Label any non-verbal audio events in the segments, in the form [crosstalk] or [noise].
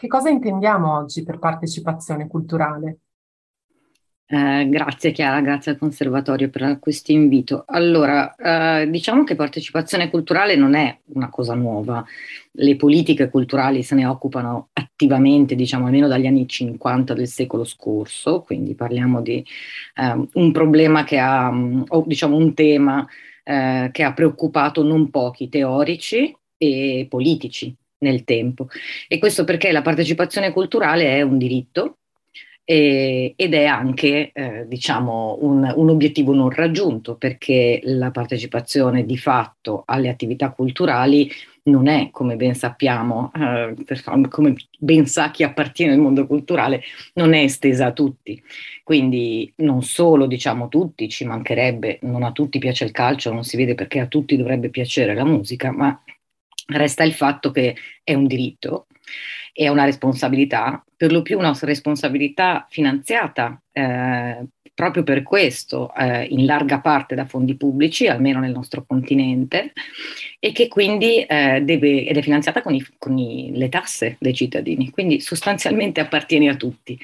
Che cosa intendiamo oggi per partecipazione culturale? Eh, grazie Chiara, grazie al Conservatorio per questo invito. Allora, eh, diciamo che partecipazione culturale non è una cosa nuova, le politiche culturali se ne occupano attivamente, diciamo almeno dagli anni 50 del secolo scorso, quindi parliamo di eh, un problema che ha, o diciamo un tema eh, che ha preoccupato non pochi teorici e politici nel tempo. E questo perché la partecipazione culturale è un diritto eh, ed è anche, eh, diciamo, un, un, obiettivo non raggiunto, perché la partecipazione di fatto alle attività culturali non è, come ben sappiamo, eh, come ben sa chi appartiene al mondo culturale, non è estesa a tutti. Quindi non solo, diciamo, tutti, ci mancherebbe, non a tutti piace il calcio, non si vede perché a tutti dovrebbe piacere la musica, ma resta il fatto che è un diritto e una responsabilità, per lo più una responsabilità finanziata eh, proprio per questo, eh, in larga parte da fondi pubblici, almeno nel nostro continente, e che quindi eh, deve, ed è finanziata con, i, con i, le tasse dei cittadini, quindi sostanzialmente appartiene a tutti.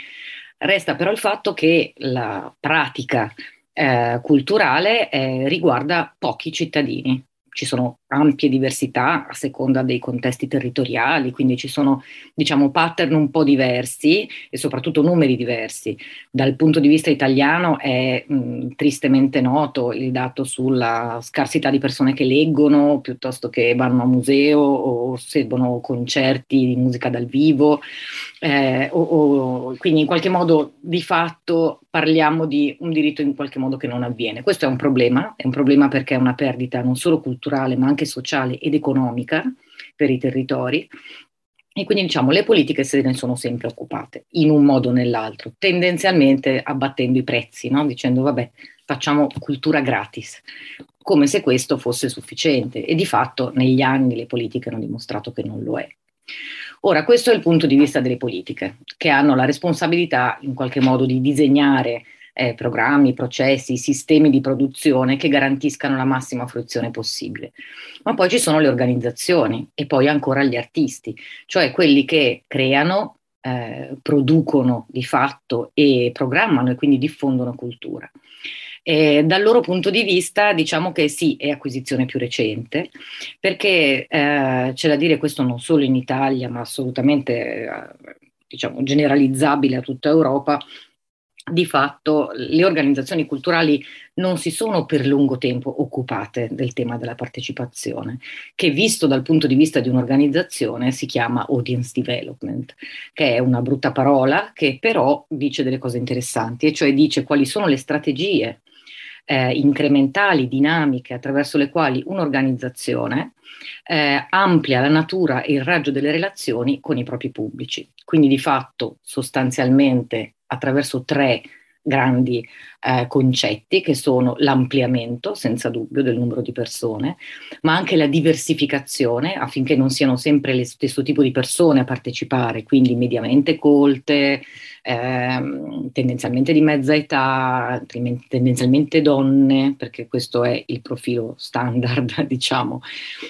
Resta però il fatto che la pratica eh, culturale eh, riguarda pochi cittadini, ci sono ampie diversità a seconda dei contesti territoriali, quindi ci sono diciamo pattern un po' diversi e soprattutto numeri diversi. Dal punto di vista italiano è mh, tristemente noto il dato sulla scarsità di persone che leggono piuttosto che vanno a museo o seguono concerti di musica dal vivo, eh, o, o, quindi in qualche modo di fatto parliamo di un diritto in qualche modo che non avviene. Questo è un problema, è un problema perché è una perdita non solo culturale ma anche sociale ed economica per i territori e quindi diciamo le politiche se ne sono sempre occupate in un modo o nell'altro, tendenzialmente abbattendo i prezzi, no? dicendo vabbè facciamo cultura gratis, come se questo fosse sufficiente e di fatto negli anni le politiche hanno dimostrato che non lo è. Ora, questo è il punto di vista delle politiche, che hanno la responsabilità in qualche modo di disegnare eh, programmi, processi, sistemi di produzione che garantiscano la massima fruizione possibile. Ma poi ci sono le organizzazioni e poi ancora gli artisti, cioè quelli che creano, eh, producono di fatto e programmano e quindi diffondono cultura. E dal loro punto di vista diciamo che sì, è acquisizione più recente, perché eh, c'è da dire questo non solo in Italia, ma assolutamente eh, diciamo, generalizzabile a tutta Europa, di fatto le organizzazioni culturali non si sono per lungo tempo occupate del tema della partecipazione, che visto dal punto di vista di un'organizzazione si chiama audience development, che è una brutta parola che però dice delle cose interessanti, e cioè dice quali sono le strategie eh, incrementali, dinamiche, attraverso le quali un'organizzazione eh, amplia la natura e il raggio delle relazioni con i propri pubblici. Quindi di fatto sostanzialmente attraverso tre grandi eh, concetti che sono l'ampliamento, senza dubbio, del numero di persone, ma anche la diversificazione affinché non siano sempre lo stesso tipo di persone a partecipare, quindi mediamente colte, ehm, tendenzialmente di mezza età, tendenzialmente donne, perché questo è il profilo standard, [laughs] diciamo,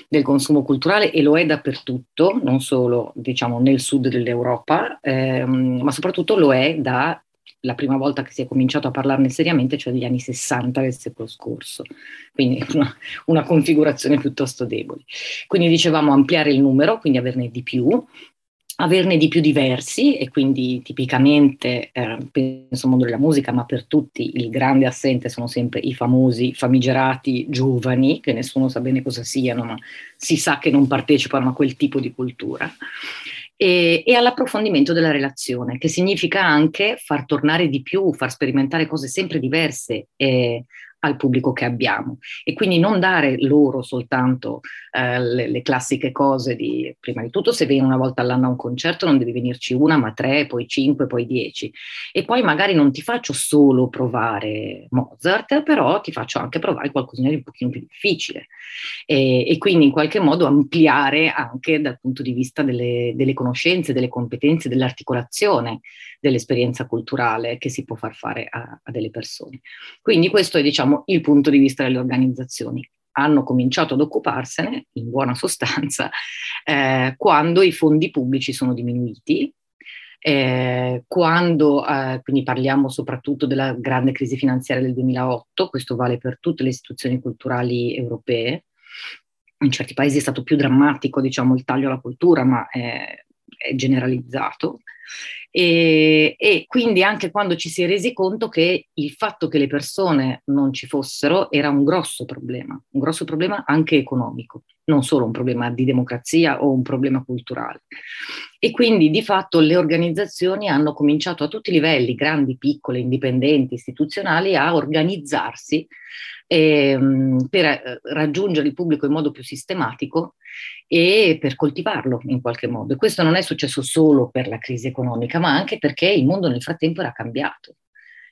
del consumo culturale e lo è dappertutto, non solo, diciamo, nel sud dell'Europa, ehm, ma soprattutto lo è da la prima volta che si è cominciato a parlarne seriamente, cioè negli anni 60 del secolo scorso, quindi [laughs] una, una configurazione piuttosto debole. Quindi dicevamo ampliare il numero, quindi averne di più, averne di più diversi e quindi tipicamente, eh, penso al mondo della musica, ma per tutti il grande assente sono sempre i famosi famigerati giovani, che nessuno sa bene cosa siano, ma si sa che non partecipano a quel tipo di cultura e, e, all'approfondimento della relazione, che significa anche far tornare di più, far sperimentare cose sempre diverse, eh, al pubblico che abbiamo. E quindi non dare loro soltanto eh, le, le, classiche cose di prima di tutto se vieni una volta all'anno a un concerto non devi venirci una ma tre, poi cinque, poi dieci. E poi magari non ti faccio solo provare Mozart però ti faccio anche provare qualcosina di un pochino più difficile. E, e quindi in qualche modo ampliare anche dal punto di vista delle, delle conoscenze, delle competenze, dell'articolazione dell'esperienza culturale che si può far fare a, a delle persone. Quindi questo è diciamo il punto di vista delle organizzazioni. hanno cominciato ad occuparsene, in buona sostanza, eh, quando i fondi pubblici sono diminuiti, eh, quando, eh, quindi parliamo soprattutto della grande crisi finanziaria del 2008, questo vale per tutte le istituzioni culturali europee, in certi paesi è stato più drammatico diciamo, il taglio alla cultura, ma è generalizzato. E, e, quindi anche quando ci si è resi conto che il fatto che le persone non ci fossero era un grosso problema, un grosso problema anche economico, non solo un problema di democrazia o un problema culturale. E quindi di fatto le organizzazioni hanno cominciato a tutti i livelli, grandi, piccole, indipendenti, istituzionali, a organizzarsi ehm, per eh, raggiungere il pubblico in modo più sistematico e per coltivarlo in qualche modo. E questo non è successo solo per la crisi economica, ma anche perché il mondo nel frattempo era cambiato.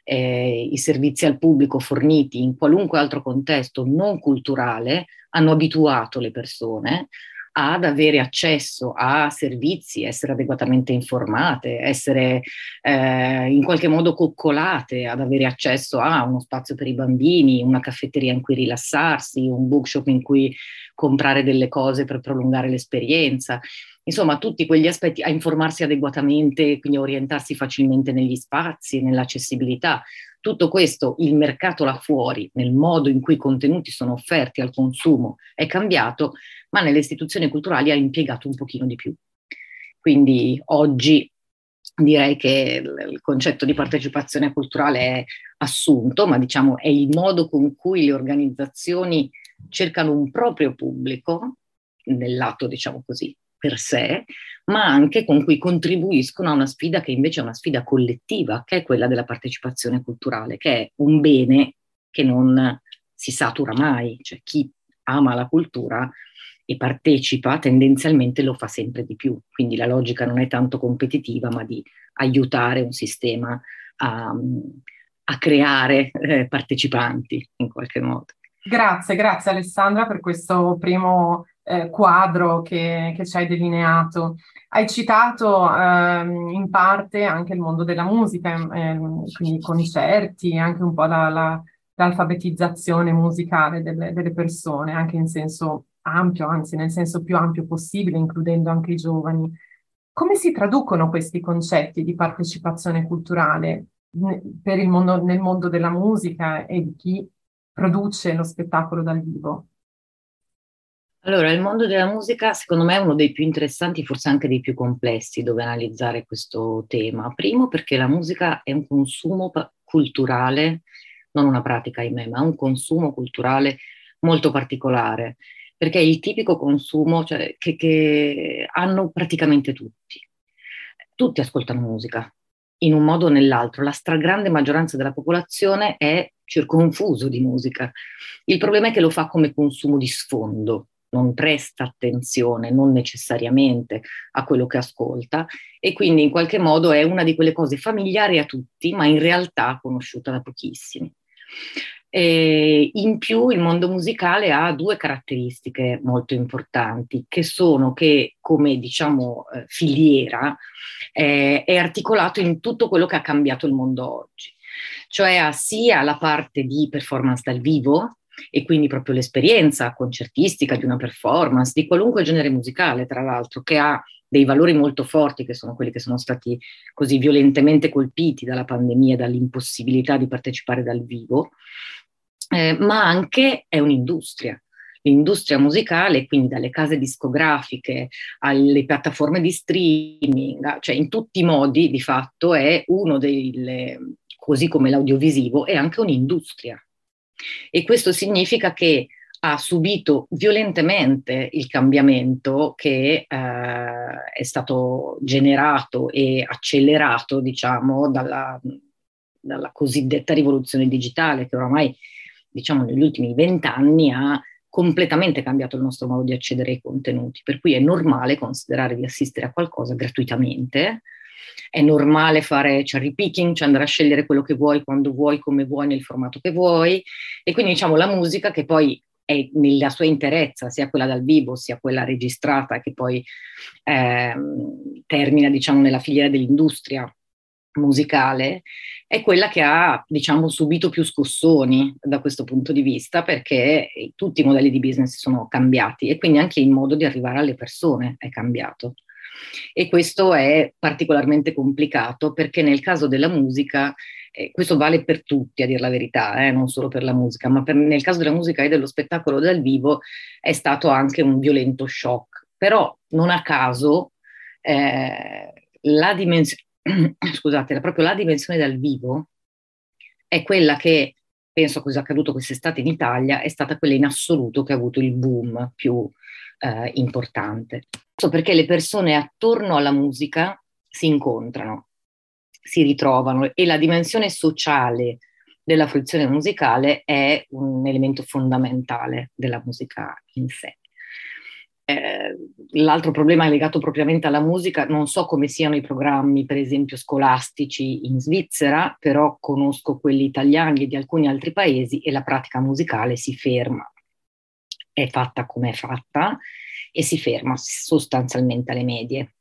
Eh, I servizi al pubblico forniti in qualunque altro contesto non culturale hanno abituato le persone ad avere accesso a servizi, essere adeguatamente informate, essere eh, in qualche modo coccolate, ad avere accesso a uno spazio per i bambini, una caffetteria in cui rilassarsi, un bookshop in cui comprare delle cose per prolungare l'esperienza. Insomma, tutti quegli aspetti, a informarsi adeguatamente, quindi orientarsi facilmente negli spazi, nell'accessibilità. Tutto questo, il mercato là fuori, nel modo in cui i contenuti sono offerti al consumo, è cambiato, ma nelle istituzioni culturali ha impiegato un pochino di più. Quindi oggi direi che il concetto di partecipazione culturale è assunto, ma diciamo è il modo con cui le organizzazioni cercano un proprio pubblico, nel lato diciamo così per sé, ma anche con cui contribuiscono a una sfida che invece è una sfida collettiva, che è quella della partecipazione culturale, che è un bene che non si satura mai, cioè chi ama la cultura e partecipa tendenzialmente lo fa sempre di più. Quindi la logica non è tanto competitiva, ma di aiutare un sistema a, a creare eh, partecipanti in qualche modo. Grazie, grazie Alessandra per questo primo eh, quadro che, che, ci hai delineato. Hai citato ehm, in parte anche il mondo della musica, ehm, quindi concerti, anche un po' la, la, l'alfabetizzazione musicale delle, delle persone, anche in senso ampio, anzi nel senso più ampio possibile, includendo anche i giovani. Come si traducono questi concetti di partecipazione culturale mondo, nel mondo della musica e di chi produce lo spettacolo dal vivo? Allora, il mondo della musica secondo me è uno dei più interessanti, forse anche dei più complessi dove analizzare questo tema. Primo perché la musica è un consumo culturale, non una pratica, ahimè, ma un consumo culturale molto particolare perché è il tipico consumo cioè, che, che hanno praticamente tutti. Tutti ascoltano musica, in un modo o nell'altro. La stragrande maggioranza della popolazione è circonfuso di musica. Il problema è che lo fa come consumo di sfondo, non presta attenzione, non necessariamente a quello che ascolta e quindi in qualche modo è una di quelle cose familiari a tutti, ma in realtà conosciuta da pochissimi. E in più il mondo musicale ha due caratteristiche molto importanti, che sono che come diciamo eh, filiera eh, è articolato in tutto quello che ha cambiato il mondo oggi, cioè ha sia la parte di performance dal vivo, e quindi proprio l'esperienza concertistica di una performance, di qualunque genere musicale, tra l'altro, che ha dei valori molto forti, che sono quelli che sono stati così violentemente colpiti dalla pandemia, dall'impossibilità di partecipare dal vivo, eh, ma anche è un'industria. L'industria musicale, quindi dalle case discografiche alle piattaforme di streaming, cioè in tutti i modi di fatto è uno dei, così come l'audiovisivo, è anche un'industria. E questo significa che ha subito violentemente il cambiamento che eh, è stato generato e accelerato, diciamo, dalla, dalla cosiddetta rivoluzione digitale, che oramai diciamo negli ultimi vent'anni ha completamente cambiato il nostro modo di accedere ai contenuti, per cui è normale considerare di assistere a qualcosa gratuitamente, è normale fare cherry picking, cioè andare a scegliere quello che vuoi, quando vuoi, come vuoi, nel formato che vuoi, e quindi diciamo la musica che poi è nella sua interezza, sia quella dal vivo, sia quella registrata, che poi eh, termina diciamo nella filiera dell'industria musicale è quella che ha, diciamo, subito più scossoni da questo punto di vista perché tutti i modelli di business sono cambiati e quindi anche il modo di arrivare alle persone è cambiato. E questo è particolarmente complicato perché nel caso della musica, eh, questo vale per tutti a dire la verità, eh, non solo per la musica, ma per, nel caso della musica e dello spettacolo dal vivo è stato anche un violento shock. Però non a caso eh, la dimensione [clears throat] scusate, proprio la dimensione dal vivo è quella che, penso a cosa è accaduto quest'estate in Italia, è stata quella in assoluto che ha avuto il boom più eh, importante. Perché le persone attorno alla musica si incontrano, si ritrovano e la dimensione sociale della fruizione musicale è un elemento fondamentale della musica in sé. Eh, l'altro problema è legato propriamente alla musica, non so come siano i programmi, per esempio, scolastici in Svizzera, però conosco quelli italiani e di alcuni altri paesi e la pratica musicale si ferma. È fatta come è fatta e si ferma sostanzialmente alle medie,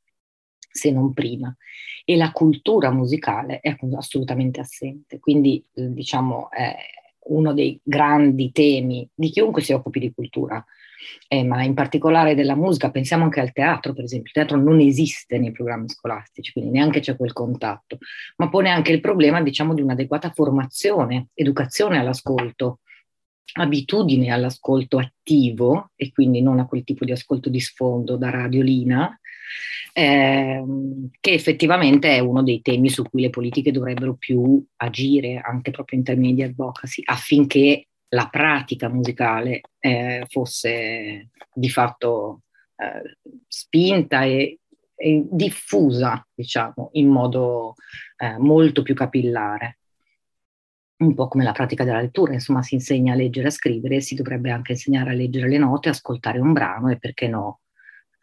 se non prima. E la cultura musicale è assolutamente assente. Quindi, diciamo, è uno dei grandi temi di chiunque si occupi di cultura eh, ma in particolare della musica, pensiamo anche al teatro, per esempio, il teatro non esiste nei programmi scolastici, quindi neanche c'è quel contatto, ma pone anche il problema, diciamo, di un'adeguata formazione, educazione all'ascolto, abitudine all'ascolto attivo e quindi non a quel tipo di ascolto di sfondo da radiolina, eh, che effettivamente è uno dei temi su cui le politiche dovrebbero più agire, anche proprio in termini di advocacy, affinché la pratica musicale eh, fosse di fatto eh, spinta e, e, diffusa, diciamo, in modo eh, molto più capillare. Un po' come la pratica della lettura, insomma, si insegna a leggere e a scrivere, si dovrebbe anche insegnare a leggere le note, ascoltare un brano e perché no,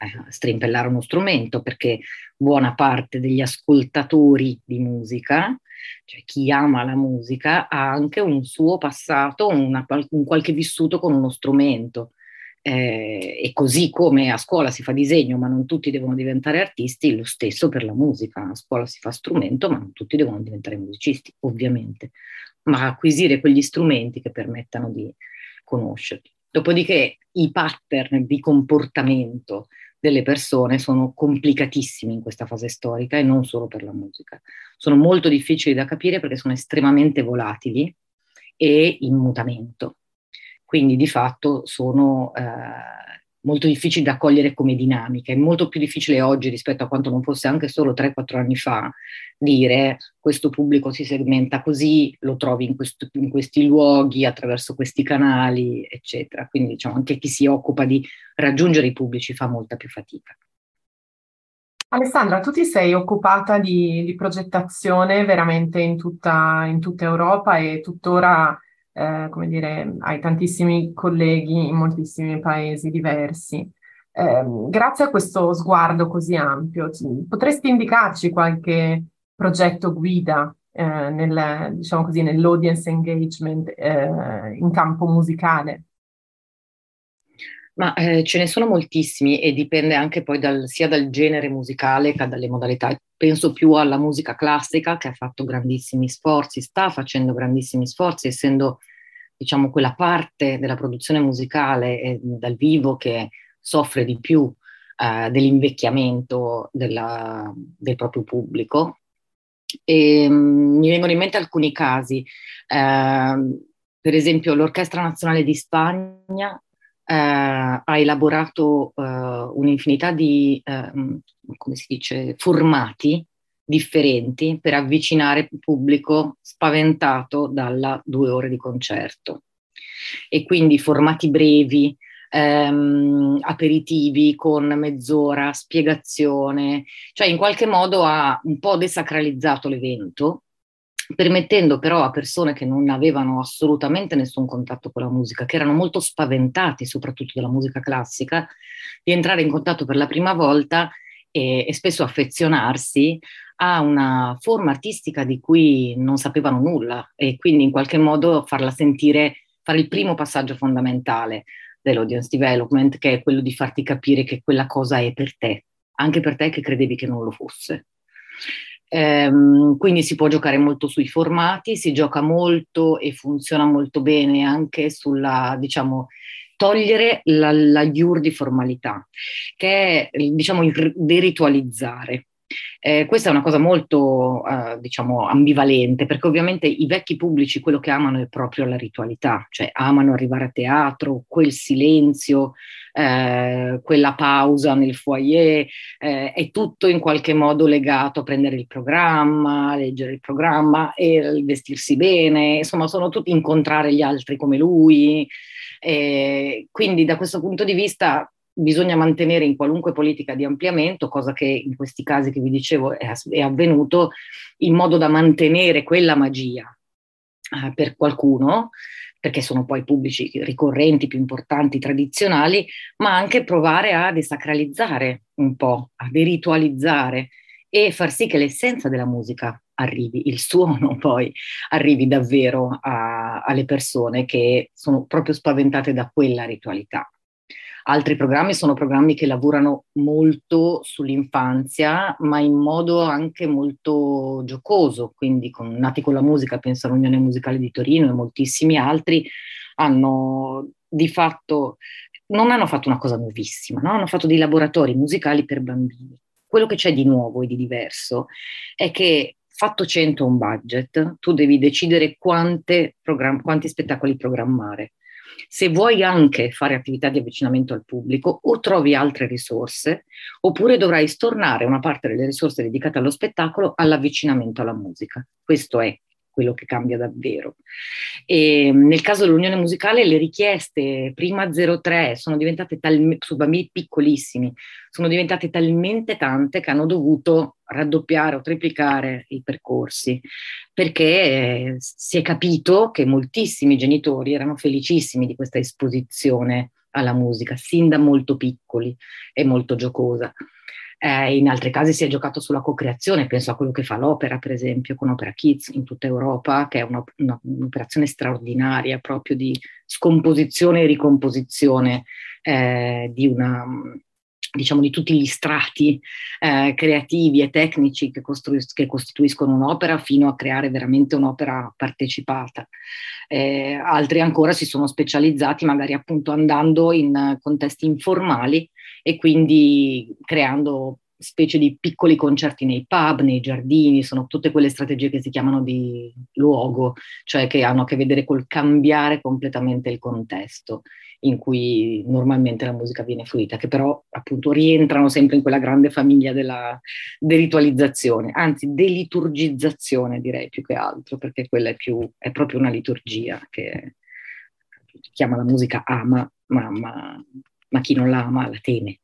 eh, strimpellare uno strumento, perché buona parte degli ascoltatori di musica cioè chi ama la musica ha anche un suo passato, una, un qualche vissuto con uno strumento. Eh, e così come a scuola si fa disegno, ma non tutti devono diventare artisti, lo stesso per la musica. A scuola si fa strumento, ma non tutti devono diventare musicisti, ovviamente, ma acquisire quegli strumenti che permettano di conoscerli. Dopodiché i pattern di comportamento delle persone sono complicatissimi in questa fase storica e non solo per la musica. Sono molto difficili da capire perché sono estremamente volatili e in mutamento. Quindi di fatto sono eh, molto difficili da cogliere come dinamica. È molto più difficile oggi rispetto a quanto non fosse anche solo 3-4 anni fa dire questo pubblico si segmenta così, lo trovi in, questo, in questi luoghi, attraverso questi canali, eccetera. Quindi diciamo anche chi si occupa di raggiungere i pubblici fa molta più fatica. Alessandra, tu ti sei occupata di, di progettazione veramente in tutta, in tutta Europa e tuttora eh, come dire, hai tantissimi colleghi in moltissimi paesi diversi. Eh, grazie a questo sguardo così ampio, potresti indicarci qualche progetto guida eh, nel, diciamo così, nell'audience engagement eh, in campo musicale? Ma eh, ce ne sono moltissimi e dipende anche poi dal, sia dal genere musicale che dalle modalità. Penso più alla musica classica che ha fatto grandissimi sforzi, sta facendo grandissimi sforzi, essendo diciamo quella parte della produzione musicale eh, dal vivo che soffre di più eh, dell'invecchiamento della, del proprio pubblico. E, mh, mm, mi vengono in mente alcuni casi. Eh, per esempio, l'Orchestra Nazionale di Spagna ha elaborato eh, un'infinità di, eh, come si dice, formati differenti per avvicinare il pubblico spaventato dalla due ore di concerto. E quindi formati brevi, ehm, aperitivi con mezz'ora, spiegazione, cioè in qualche modo ha un po' desacralizzato l'evento permettendo però a persone che non avevano assolutamente nessun contatto con la musica, che erano molto spaventati soprattutto della musica classica, di entrare in contatto per la prima volta e, e spesso affezionarsi a una forma artistica di cui non sapevano nulla e quindi in qualche modo farla sentire, fare il primo passaggio fondamentale dell'audience development, che è quello di farti capire che quella cosa è per te, anche per te che credevi che non lo fosse. Ehm, quindi si può giocare molto sui formati, si gioca molto e funziona molto bene anche sulla, diciamo, togliere la, la di formalità, che è, diciamo, deritualizzare. Eh, questa è una cosa molto, eh, diciamo, ambivalente, perché ovviamente i vecchi pubblici quello che amano è proprio la ritualità, cioè amano arrivare a teatro, quel silenzio, eh, quella pausa nel foyer, eh, è tutto in qualche modo legato a prendere il programma, leggere il programma e vestirsi bene, insomma sono tutti incontrare gli altri come lui. quindi da questo punto di vista bisogna mantenere in qualunque politica di ampliamento, cosa che in questi casi che vi dicevo è, è avvenuto, in modo da mantenere quella magia eh, per qualcuno, perché sono poi pubblici ricorrenti, più importanti, tradizionali, ma anche provare a desacralizzare un po', a deritualizzare e far sì che l'essenza della musica arrivi, il suono [laughs] poi arrivi davvero a, alle persone che sono proprio spaventate da quella ritualità. Altri programmi sono programmi che lavorano molto sull'infanzia, ma in modo anche molto giocoso, quindi con Nati con la musica, penso all'Unione Musicale di Torino e moltissimi altri, hanno di fatto, non hanno fatto una cosa nuovissima, no? hanno fatto dei laboratori musicali per bambini. Quello che c'è di nuovo e di diverso è che fatto 100 un budget, tu devi decidere quanti spettacoli programmare se vuoi anche fare attività di avvicinamento al pubblico, o trovi altre risorse, oppure dovrai stornare una parte delle risorse dedicate allo spettacolo all'avvicinamento alla musica. Questo è quello che cambia davvero. E nel caso dell'Unione Musicale le richieste prima 03 sono diventate talmente, su bambini piccolissimi, sono diventate talmente tante che hanno dovuto raddoppiare o triplicare i percorsi, perché eh, si è capito che moltissimi genitori erano felicissimi di questa esposizione alla musica, sin da molto piccoli e molto giocosa. Eh, in altri casi si è giocato sulla co-creazione, penso a quello che fa l'opera, per esempio, con Opera Kids in tutta Europa, che è una, una, un'operazione straordinaria proprio di scomposizione e ricomposizione eh, di una diciamo di tutti gli strati eh, creativi e tecnici che, costruis- che, costituiscono un'opera fino a creare veramente un'opera partecipata. Eh, altri ancora si sono specializzati magari appunto andando in contesti informali e quindi creando specie di piccoli concerti nei pub, nei giardini, sono tutte quelle strategie che si chiamano di luogo, cioè che hanno a che vedere col cambiare completamente il contesto in cui normalmente la musica viene fruita, che però appunto rientrano sempre in quella grande famiglia della deritualizzazione, anzi deliturgizzazione direi più che altro, perché quella è, più, è proprio una liturgia che chi chiama la musica ama, ma, ma, ma chi non la ama la teme.